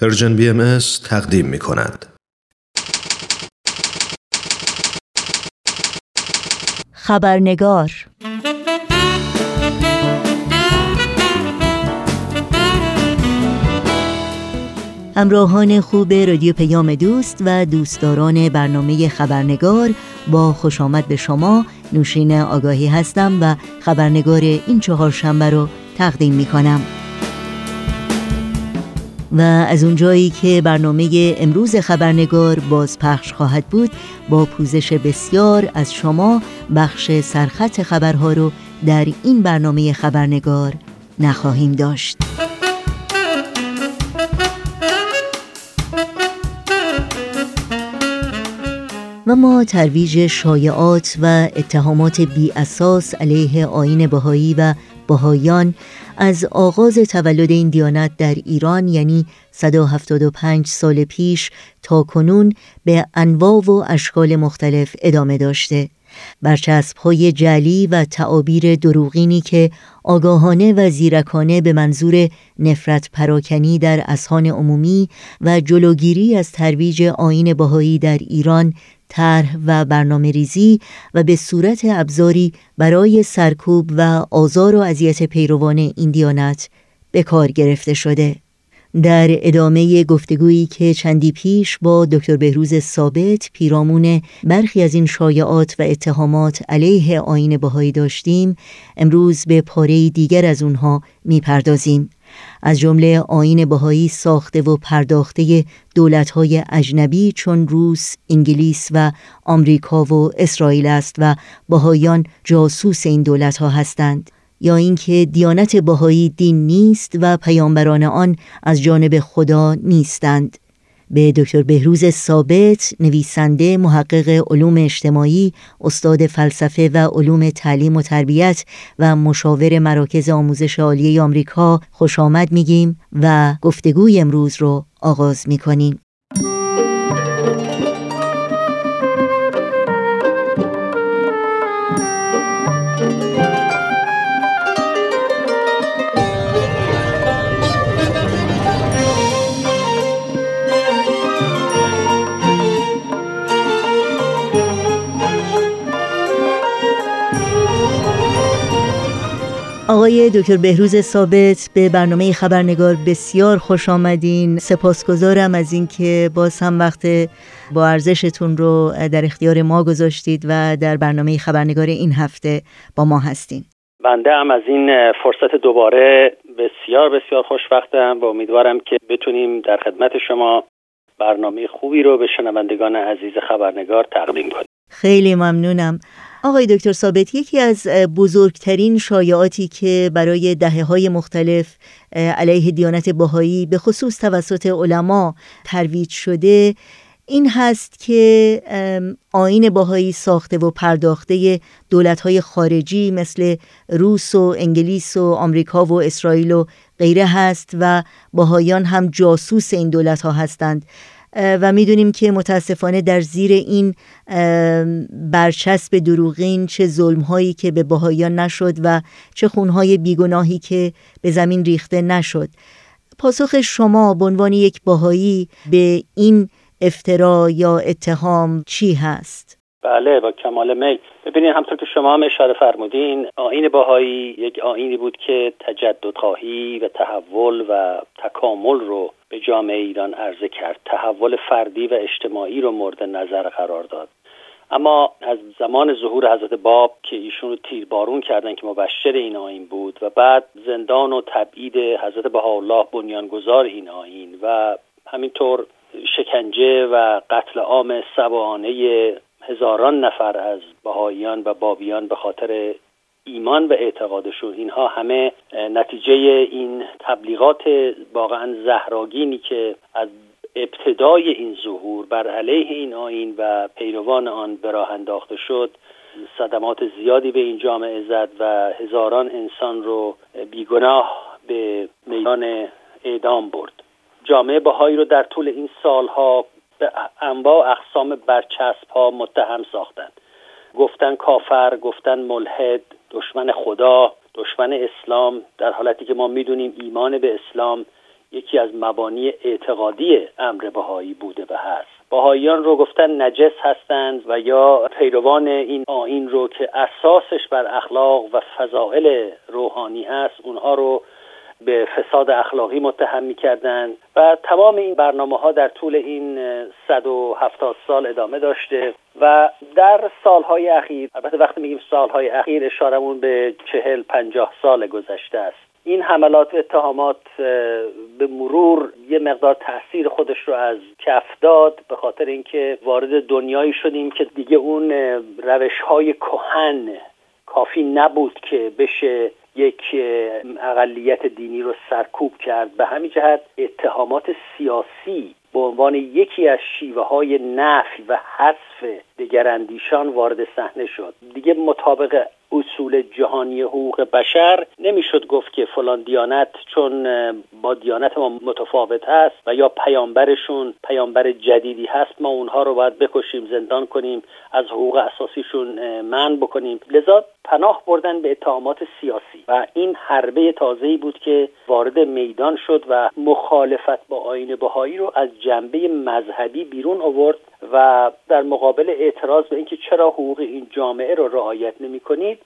پرژن بی ام تقدیم می کند. خبرنگار همراهان خوب رادیو پیام دوست و دوستداران برنامه خبرنگار با خوش آمد به شما نوشین آگاهی هستم و خبرنگار این چهار شنبه رو تقدیم می کنم. و از اونجایی که برنامه امروز خبرنگار بازپخش خواهد بود با پوزش بسیار از شما بخش سرخط خبرها رو در این برنامه خبرنگار نخواهیم داشت. و ما ترویج شایعات و اتهامات بی اساس علیه آین بهایی و بهایان از آغاز تولد این دیانت در ایران یعنی 175 سال پیش تا کنون به انواع و اشکال مختلف ادامه داشته. برچسب های جلی و تعابیر دروغینی که آگاهانه و زیرکانه به منظور نفرت پراکنی در اسهان عمومی و جلوگیری از ترویج آین باهایی در ایران طرح و برنامه ریزی و به صورت ابزاری برای سرکوب و آزار و اذیت پیروان این دیانت به کار گرفته شده. در ادامه گفتگویی که چندی پیش با دکتر بهروز ثابت پیرامون برخی از این شایعات و اتهامات علیه آین بهایی داشتیم امروز به پاره دیگر از اونها می‌پردازیم. از جمله آین بهایی ساخته و پرداخته دولتهای اجنبی چون روس، انگلیس و آمریکا و اسرائیل است و بهایان جاسوس این دولتها هستند. یا اینکه دیانت بهایی دین نیست و پیامبران آن از جانب خدا نیستند. به دکتر بهروز ثابت نویسنده محقق علوم اجتماعی استاد فلسفه و علوم تعلیم و تربیت و مشاور مراکز آموزش عالی آمریکا خوش آمد میگیم و گفتگوی امروز رو آغاز می‌کنیم. آقای دکتر بهروز ثابت به برنامه خبرنگار بسیار خوش آمدین. سپاسگزارم از اینکه باز هم وقت با ارزشتون رو در اختیار ما گذاشتید و در برنامه خبرنگار این هفته با ما هستین. بنده هم از این فرصت دوباره بسیار بسیار خوشبختم و امیدوارم که بتونیم در خدمت شما برنامه خوبی رو به شنوندگان عزیز خبرنگار تقدیم کنیم. خیلی ممنونم. آقای دکتر ثابت یکی از بزرگترین شایعاتی که برای دهه های مختلف علیه دیانت باهایی به خصوص توسط علما ترویج شده این هست که آین باهایی ساخته و پرداخته های خارجی مثل روس و انگلیس و آمریکا و اسرائیل و غیره هست و باهایان هم جاسوس این دولت ها هستند. و می‌دونیم که متاسفانه در زیر این برچسب دروغین چه ظلمهایی که به بهاییان نشد و چه خونهای بیگناهی که به زمین ریخته نشد پاسخ شما به عنوان یک باهایی به این افترا یا اتهام چی هست؟ بله با کمال میل. ببینید همطور که شما هم اشاره فرمودین آین باهایی یک آینی بود که تجدد خواهی و تحول و تکامل رو به جامعه ایران عرضه کرد. تحول فردی و اجتماعی رو مورد نظر قرار داد. اما از زمان ظهور حضرت باب که ایشون رو تیربارون کردن که مبشر این آین بود و بعد زندان و تبعید حضرت بهاءالله بنیانگذار این آین و همینطور شکنجه و قتل عام سبانه هزاران نفر از بهاییان و بابیان به خاطر ایمان و اعتقادشون اینها همه نتیجه این تبلیغات واقعا زهراگینی که از ابتدای این ظهور بر علیه این آین و پیروان آن به راه انداخته شد صدمات زیادی به این جامعه زد و هزاران انسان رو بیگناه به میدان اعدام برد. جامعه بهایی رو در طول این سالها به انواع اقسام برچسب ها متهم ساختند. گفتن کافر گفتن ملحد دشمن خدا دشمن اسلام در حالتی که ما می‌دونیم ایمان به اسلام یکی از مبانی اعتقادی امر بهایی بوده و هست. بهاییان رو گفتن نجس هستند و یا پیروان این آین رو که اساسش بر اخلاق و فضائل روحانی هست اونها رو به فساد اخلاقی متهم می‌کردند و تمام این برنامه ها در طول این 170 سال ادامه داشته و در سالهای اخیر البته وقتی میگیم سالهای اخیر اشارمون به چهل پنجاه سال گذشته است. این حملات و اتهامات به مرور یه مقدار تاثیر خودش رو از کف داد به خاطر اینکه وارد دنیایی شدیم که دیگه اون روش های کهن کافی نبود که بشه یک اقلیت دینی رو سرکوب کرد. به همین جهت اتهامات سیاسی به عنوان یکی از شیوه های نفی و حذف دگراندیشان وارد صحنه شد. دیگه مطابق اصول جهانی حقوق بشر. نمی‌شد گفت که فلان دیانت چون با دیانت ما متفاوت هست و یا پیامبرشون پیامبر جدیدی هست ما اونها رو باید بکشیم زندان کنیم از حقوق اساسیشون من بکنیم. لذا پناه بردن به اتهامات سیاسی. و این حربه تازه‌ای بود که وارد میدان شد و مخالفت با آین بهایی رو از جنبه مذهبی بیرون آورد و در مقابل اعتراض به اینکه چرا حقوق این جامعه رو رعایت نمی کنید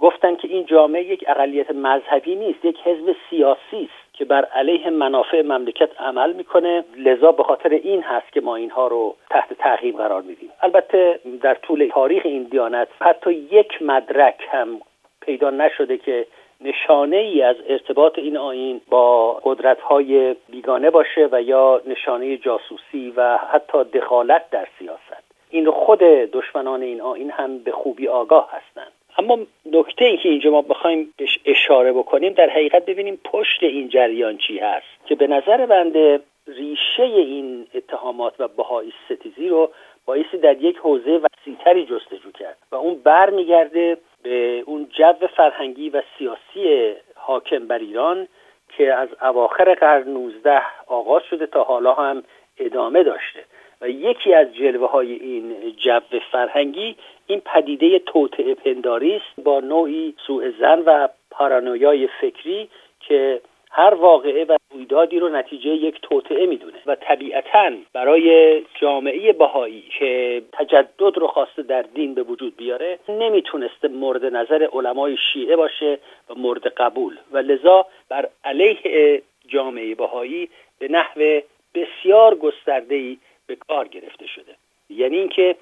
گفتن که این جامعه یک اقلیت مذهبی نیست یک حزب سیاسی است که بر علیه منافع مملکت عمل می‌کنه. لذا به خاطر این هست که ما اینها رو تحت تعقیب قرار میدیم. البته در طول تاریخ این دیانت حتی یک مدرک هم پیدا نشده که نشانه ای از ارتباط این آین با قدرت های بیگانه باشه و یا نشانه جاسوسی و حتی دخالت در سیاست. این خود دشمنان این آین هم به خوبی آگاه هستند. اما نکته این که اینجا ما بخوایم بهش اشاره بکنیم در حقیقت ببینیم پشت این جریان چی هست که به نظر بنده ریشه این اتهامات و بهایی ستیزی رو بایستی در یک حوزه وسیعتری جستجو کرد و اون برمیگرده به اون جو فرهنگی و سیاسی حاکم بر ایران که از اواخر قرن 19 آغاز شده تا حالا هم ادامه داشته. و یکی از جلوه های این جو فرهنگی این پدیده توطعه پنداری است با نوعی سوء زن و پارانویای فکری که هر واقعه و رویدادی رو نتیجه یک توطعه می‌دونه و طبیعتا برای جامعه بهایی که تجدد رو خواسته در دین به وجود بیاره نمی‌تونسته مورد نظر علمای شیعه باشه و مورد قبول. و لذا بر علیه جامعه بهایی به نحو بسیار گسترده‌ای به کار گرفته شده. یعنی اینکه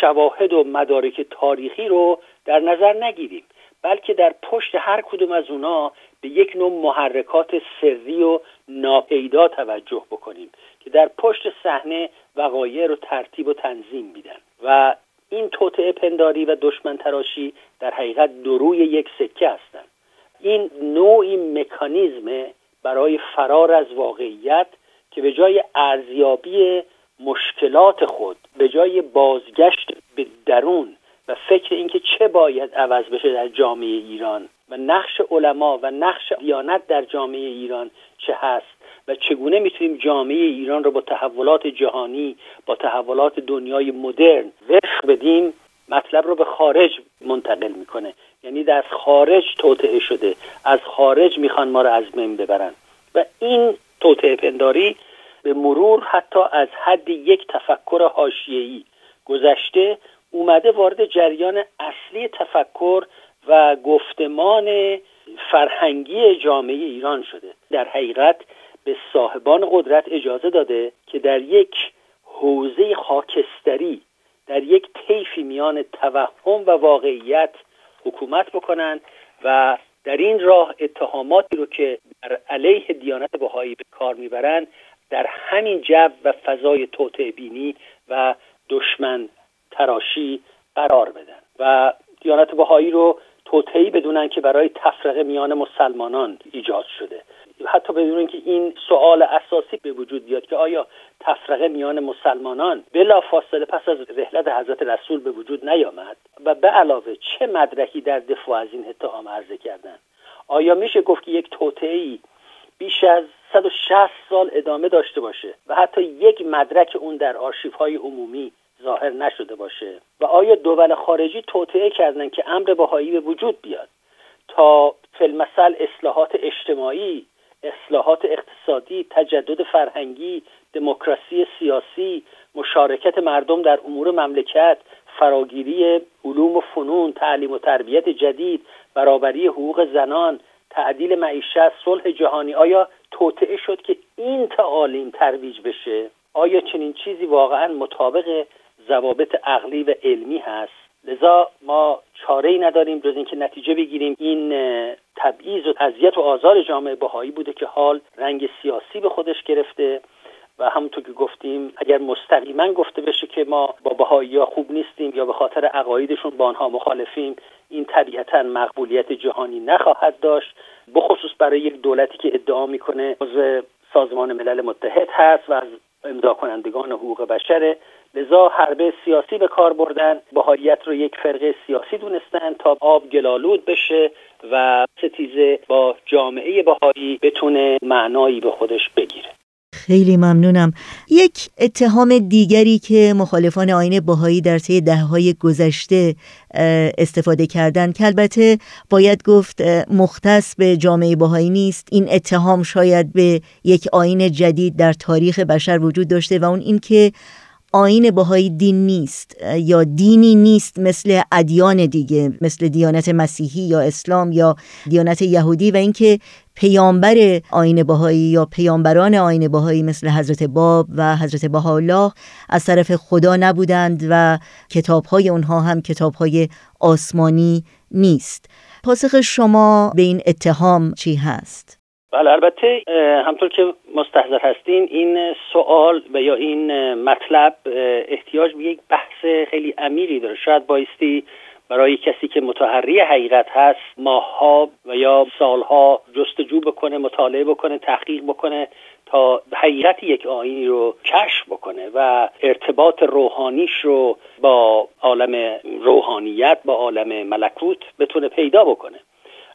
شواهد و مدارک تاریخی رو در نظر نگیریم بلکه در پشت هر کدوم از اونا به یک نوع محرکات سری و ناپیدا توجه بکنیم که در پشت صحنه وقایع رو ترتیب و تنظیم میدن. و این توطعه پنداری و دشمن تراشی در حقیقت دروی یک سکه هستند این نوعی مکانیزم برای فرار از واقعیت که به جای ارزیابی مشکلات خود به جای بازگشت به درون و فکر اینکه چه باید عوض بشه در جامعه ایران و نقش علما و نقش دیانت در جامعه ایران چه هست و چگونه می‌تونیم جامعه ایران رو با تحولات جهانی با تحولات دنیای مدرن وفق بدیم مطلب رو به خارج منتقل می‌کنه. یعنی در خارج توطعه شده. از خارج می‌خوان ما رو از بین ببرن. و این توطعه پنداری به مرور حتی از حد یک تفکر حاشیه‌ای گذشته اومده وارد جریان اصلی تفکر و گفتمان فرهنگی جامعه ایران شده. در حقیقت به صاحبان قدرت اجازه داده که در یک حوزه خاکستری در یک طیفی میان توهم و واقعیت حکومت بکنند و در این راه اتهاماتی رو که در علیه دیانت بهایی به کار می‌برند در همین جو و فضای توطعه بینی و دشمن تراشی قرار بدن و دیانت بهایی رو توطعی بدونن که برای تفرقه میان مسلمانان ایجاد شده. حتی بدون اینکه این سوال اساسی به وجود بیاد که آیا تفرقه میان مسلمانان بلا فاصله پس از رحلت حضرت رسول به وجود نیامد و به علاوه چه مدرکی در دفاع از این اتهام عرضه کردن؟ آیا میشه گفت که یک توطعی بیش از 160 سال ادامه داشته باشه و حتی یک مدرک اون در آرشیف های عمومی ظاهر نشده باشه. و آیا دول خارجی توطعه کردن که امر بهایی به وجود بیاد؟ تا فلمسل اصلاحات اجتماعی اصلاحات اقتصادی تجدد فرهنگی دموکراسی سیاسی مشارکت مردم در امور مملکت فراگیری علوم و فنون تعلیم و تربیت جدید برابری حقوق زنان تعدیل معیشت صلح جهانی آیا توطعه شد که این تعالیم ترویج بشه. آیا چنین چیزی واقعا مطابق ضوابط عقلی و علمی هست؟ لذا ما چاره ای نداریم جز اینکه نتیجه بگیریم. این تبعیض و اذیت و آزار جامعه بهایی بوده که حال رنگ سیاسی به خودش گرفته و همونطور که گفتیم اگر مستقیما گفته بشه که ما با بهایی ها خوب نیستیم یا به خاطر عقایدشون با آنها مخالفیم این طبیعتا مقبولیت جهانی نخواهد داشت. برای یک دولتی که ادعا می‌کنه عضو سازمان ملل متحد هست و از امضا کنندگان حقوق بشره لذا حربه سیاسی به کار بردن بهاییت رو یک فرقه سیاسی دونستن تا آب گلالود بشه و ستیزه با جامعه بهایی بتونه معنایی به خودش بگیره. خیلی ممنونم. یک اتهام دیگری که مخالفان آین باهایی در طی دههای گذشته استفاده کردند. که البته باید گفت مختص به جامعه باهایی نیست. این اتهام شاید به یک آین جدید در تاریخ بشر وجود داشته و اون اینکه آین بهایی دین نیست یا دینی نیست مثل ادیان دیگه مثل دیانت مسیحی یا اسلام یا دیانت یهودی و اینکه پیامبر آین بهایی یا پیامبران آین بهایی مثل حضرت باب و حضرت بهاءالله از طرف خدا نبودند و کتابهای اونها هم کتابهای آسمانی نیست پاسخ شما به این اتهام چی هست؟ بله البته همطور که مستحضر هستین این سوال و یا این مطلب احتیاج به یک بحث خیلی عمیقی داره. شاید بایستی برای کسی که متحری حقیقت هست ماهها و یا سالها جستجو بکنه مطالعه بکنه تحقیق بکنه تا حقیقت یک آینی رو کشف بکنه و ارتباط روحانیش رو با عالم روحانیت با عالم ملکوت بتونه پیدا بکنه.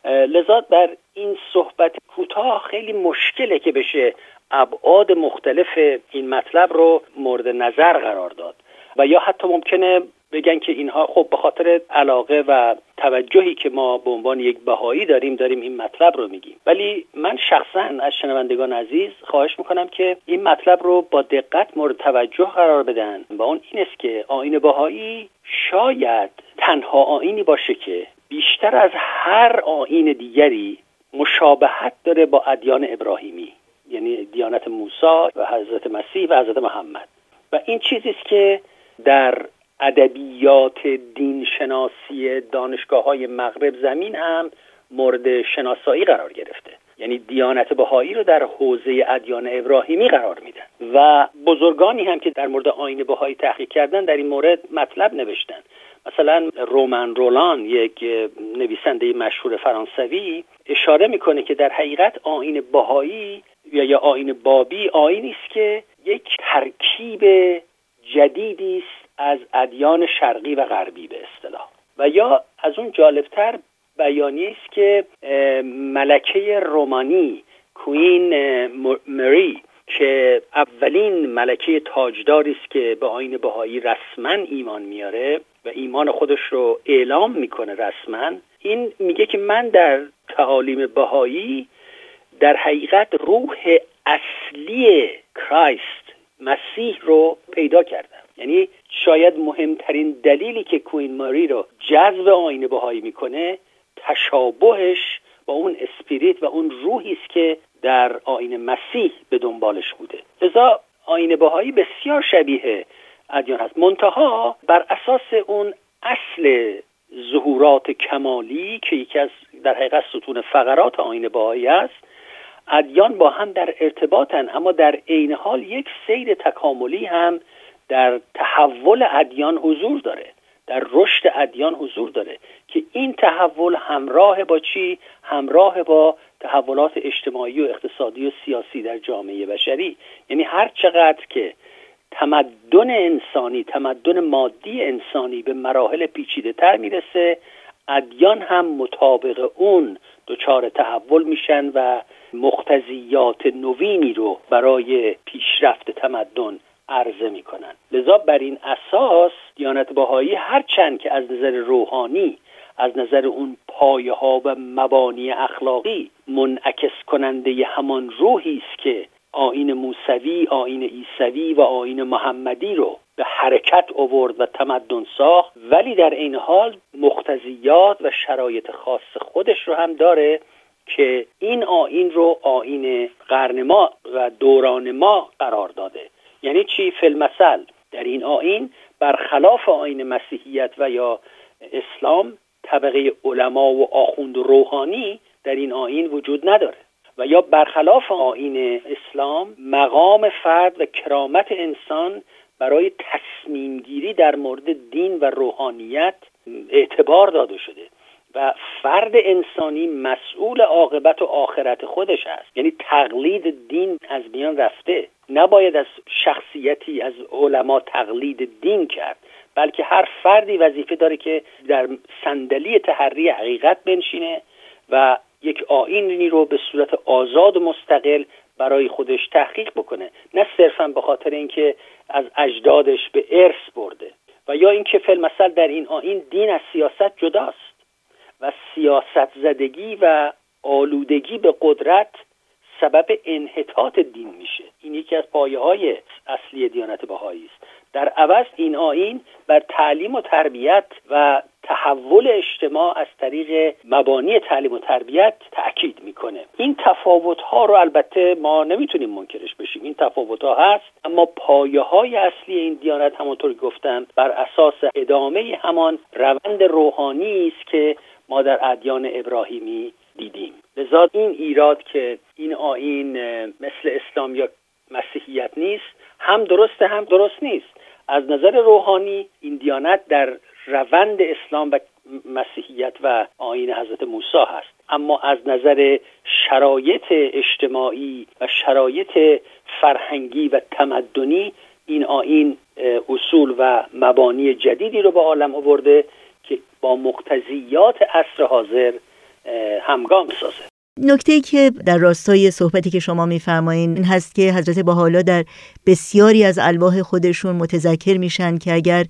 لذا در این صحبت کوتاه خیلی مشکله که بشه ابعاد مختلف این مطلب رو مورد نظر قرار داد. و یا حتی ممکنه بگن که اینها خب به خاطر علاقه و توجهی که ما به عنوان یک بهایی داریم داریم این مطلب رو میگیم. ولی من شخصا از شنوندگان عزیز خواهش می‌کنم که این مطلب رو با دقت مورد توجه قرار بدن و اون این است که آین بهایی شاید تنها آینی باشه که بیشتر از هر آین دیگری مشابهت داره با ادیان ابراهیمی یعنی دیانت موسی و حضرت مسیح و حضرت محمد. و این چیزی است که در ادبیات دین شناسی دانشگاه های مغرب زمین هم مورد شناسایی قرار گرفته. یعنی دیانت بهایی رو در حوزه ادیان ابراهیمی قرار میدن. و بزرگانی هم که در مورد آین بهایی تحقیق کردن در این مورد مطلب نوشتن. مثلا رومن رولان یک نویسنده مشهور فرانسوی اشاره می‌کنه که در حقیقت آین بهایی یا یا آین بابی آینی است که یک ترکیب جدیدی است از ادیان شرقی و غربی به اصطلاح. و یا از اون جالبتر بیانیه است که ملکه رومانی کوین مری که اولین ملکه تاجداری است که به آین بهایی رسما ایمان میاره و ایمان خودش رو اعلام می‌کنه رسما این میگه که من در تعالیم بهایی در حقیقت روح اصلی کرایست مسیح رو پیدا کردم. یعنی شاید مهمترین دلیلی که کوین ماری رو جذب آین بهایی می‌کنه تشابهش با اون اسپریت و اون روحی است که در آین مسیح به دنبالش بوده. لذا آین بهایی بسیار شبیه ادیان هست. منتها بر اساس اون اصل ظهورات کمالی که یکی از در حقیقت ستون فقرات آین بهایی است ادیان با هم در ارتباطن اما در عین حال یک سیر تکاملی هم در تحول ادیان حضور داره در رشد ادیان حضور داره که این تحول همراه با چی؟ همراه با تحولات اجتماعی و اقتصادی و سیاسی در جامعه بشری. یعنی هر چقدر که تمدن انسانی تمدن مادی انسانی به مراحل پیچیده تر می‌رسه ادیان هم مطابق اون دچار تحول میشن و مختزیات نوینی رو برای پیشرفت تمدن عرضه می‌کنن لذا بر این اساس دیانت باهایی هرچند که از نظر روحانی از نظر اون پایه ها و مبانی اخلاقی منعکس کننده همان روحی است که آین موسوی آین عیسوی و آین محمدی رو به حرکت آورد و تمدن ساخت. ولی در این حال مقتضیات و شرایط خاص خودش رو هم داره که این آین رو آین قرن ما و دوران ما قرار داده. یعنی چی فلمثل در این آین برخلاف آین مسیحیت و یا اسلام طبقه علما و آخوند و روحانی در این آین وجود نداره. و یا برخلاف آین اسلام مقام فرد و کرامت انسان برای تصمیم گیری در مورد دین و روحانیت اعتبار داده شده و فرد انسانی مسئول عاقبت و آخرت خودش است. یعنی تقلید دین از میان رفته. نباید از شخصیتی از علما تقلید دین کرد بلکه هر فردی وظیفه داره که در صندلی تحری حقیقت بنشینه و یک آینی رو به صورت آزاد و مستقل برای خودش تحقیق بکنه. نه صرفا به خاطر اینکه از اجدادش به ارث برده و یا اینکه فیلمسل در این آین دین از سیاست جداست و سیاست زدگی و آلودگی به قدرت سبب انحطاط دین میشه. این یکی از پایه های اصلی دیانت بهایی است. در عوض این آین بر تعلیم و تربیت و تحول اجتماع از طریق مبانی تعلیم و تربیت تاکید می‌کنه. این تفاوت ها رو البته ما نمی‌تونیم منکرش بشیم. این تفاوت ها هست اما پایه های اصلی این دیانت همونطور گفتم بر اساس ادامه همان روند روحانی است که ما در ادیان ابراهیمی دیدیم. لذا این ایراد که این آین مثل اسلام یا مسیحیت نیست هم درسته هم درست نیست. از نظر روحانی این دیانت در روند اسلام و مسیحیت و آین حضرت موسی هست. اما از نظر شرایط اجتماعی و شرایط فرهنگی و تمدنی این آین اصول و مبانی جدیدی رو به عالم آورده که با مقتضیات عصر حاضر همگام سازه. نکته که در راستای صحبتی که شما میفرمایین این هست که حضرت حالا در بسیاری از الواح خودشون متذکر میشن که اگر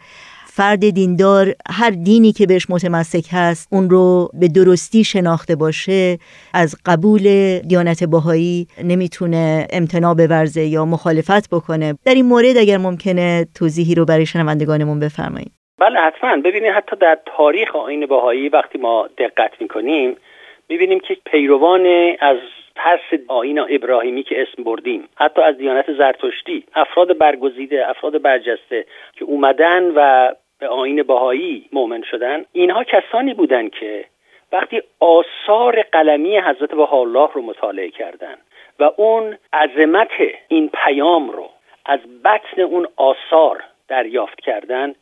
فرد دیندار هر دینی که بهش متمسک هست اون رو به درستی شناخته باشه از قبول دیانت باهایی نمی‌تونه امتناع بورزه یا مخالفت بکنه. در این مورد اگر ممکنه توضیحی رو برای شنوندگانمون بفرمایید بله حتما. ببینید حتی در تاریخ آین باهایی وقتی ما دقت می‌کنیم می‌بینیم که پیروان از پس آین ابراهیمی که اسم بردیم حتی از دیانت زرتشتی افراد برگزیده افراد برجسته که اومدن و به آین باهایی مؤمن شدن اینها کسانی بودند که وقتی آثار قلمی حضرت الله رو مطالعه کردند و اون عظمت این پیام رو از بطن اون آثار دریافت کردن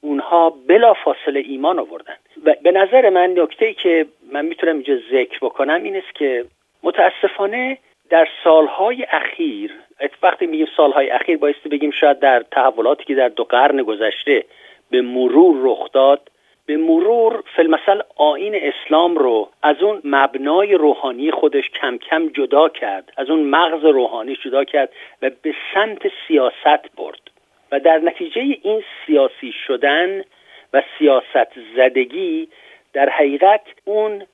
اونها بلا فاصله ایمان آوردن. و به نظر من نکته ای که من می‌تونم اینجا ذکر بکنم این است که متاسفانه در سالهای اخیر وقتی میگیم سالهای اخیر بایستی بگیم شاید در تحولاتی که در دو قرن گذشته به مرور رخ داد به مرور فلمثل آین اسلام رو از اون مبنای روحانی خودش کم کم جدا کرد از اون مغز روحانی جدا کرد و به سمت سیاست برد. و در نتیجه این سیاسی شدن و سیاست زدگی در حقیقت اون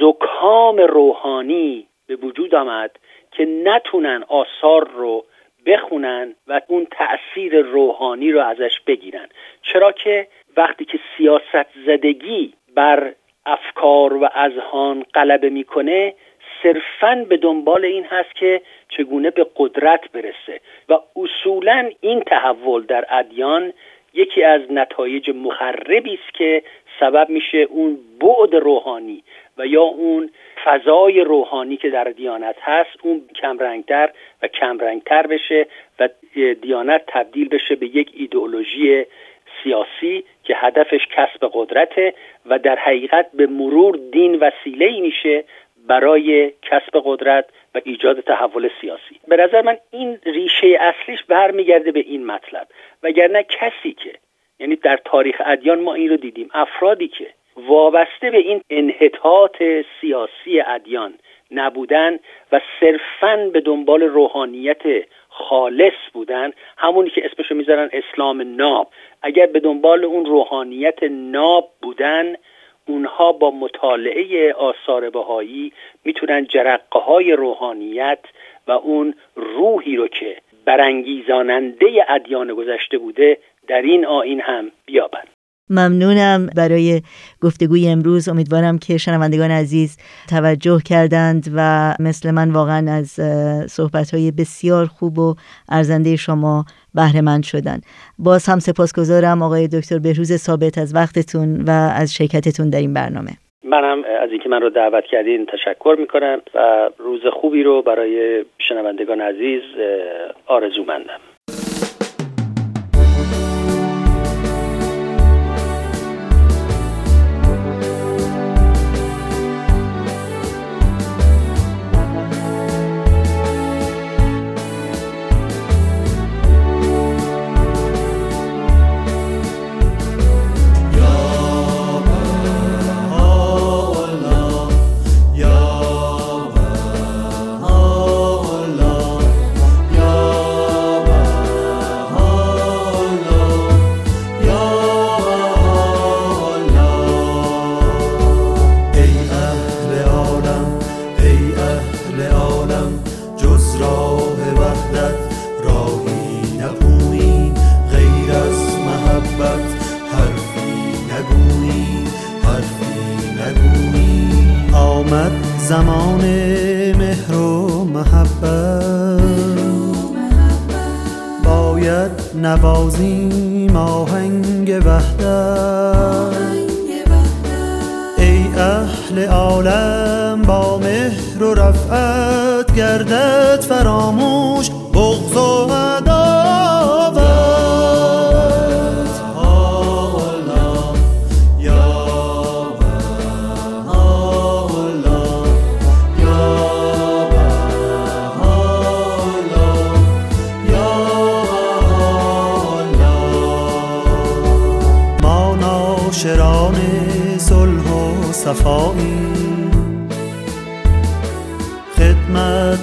زکام روحانی به وجود آمد که نتونن آثار رو بخونن و اون تأثیر روحانی رو ازش بگیرن. چرا که وقتی که سیاست زدگی بر افکار و اذهان غلبه می‌کنه صرفا به دنبال این هست که چگونه به قدرت برسه و اصولا این تحول در ادیان یکی از نتایج مخربی است که سبب میشه اون بعد روحانی و یا اون فضای روحانی که در دیانت هست اون کمرنگتر و کمرنگتر بشه و دیانت تبدیل بشه به یک ایدئولوژی سیاسی که هدفش کسب قدرته و در حقیقت به مرور دین وسیله ای میشه برای کسب قدرت و ایجاد تحول سیاسی. به نظر من این ریشه اصلیش برمیگرده به این مطلب. وگرنه کسی که یعنی در تاریخ ادیان ما این رو دیدیم افرادی که وابسته به این انحطاط سیاسی ادیان نبودن و صرفا به دنبال روحانیت خالص بودن همونی که اسمشو می‌ذارن اسلام ناب. اگر به دنبال اون روحانیت ناب بودن اونها با مطالعه آثار بهایی می‌تونن جرقه های روحانیت و اون روحی رو که برانگیزاننده ادیان گذشته بوده در این آین هم بیابند. ممنونم. برای گفتگوی امروز امیدوارم که شنوندگان عزیز توجه کردند و مثل من واقعا از صحبتهای بسیار خوب و ارزنده شما بهرهمند شدن. باز هم سپاسگزارم آقای دکتر بهروز ثابت از وقتتون و از شرکتتون در این برنامه. منم از اینکه من رو دعوت کردین تشکر می‌کنم و روز خوبی رو برای شنوندگان عزیز آرزو مندم نوازیم آهنگ وحدت. ای اهل عالم با مهر و رفعت گردت فراموش.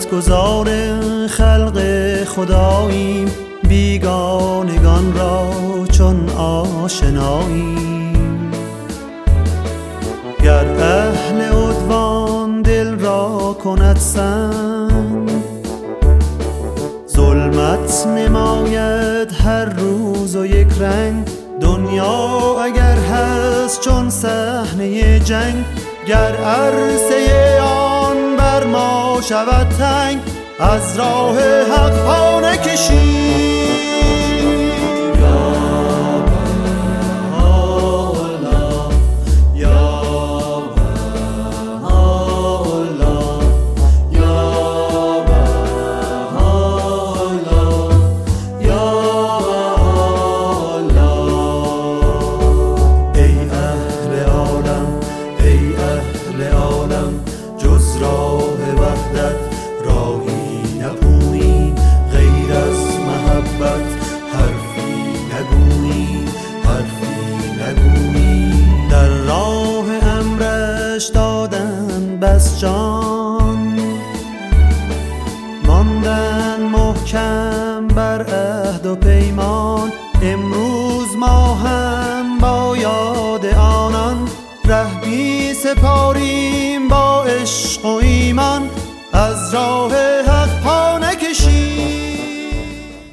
گذار خلق خداییم بیگانگان را چون آشناییم. گر اهل عدوان دل را کند سنگ ظلمت نماید هر روز و یک رنگ. دنیا اگر هست چون صحنه جنگ گر عرصه آن ما شود تنگ از راه حق پا نکشید